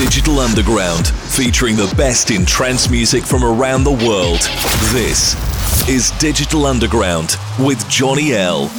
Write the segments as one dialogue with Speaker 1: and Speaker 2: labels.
Speaker 1: Digital Underground, featuring the best in trance music from around the world. This is Digital Underground with Johnny L.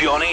Speaker 2: with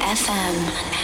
Speaker 3: FM.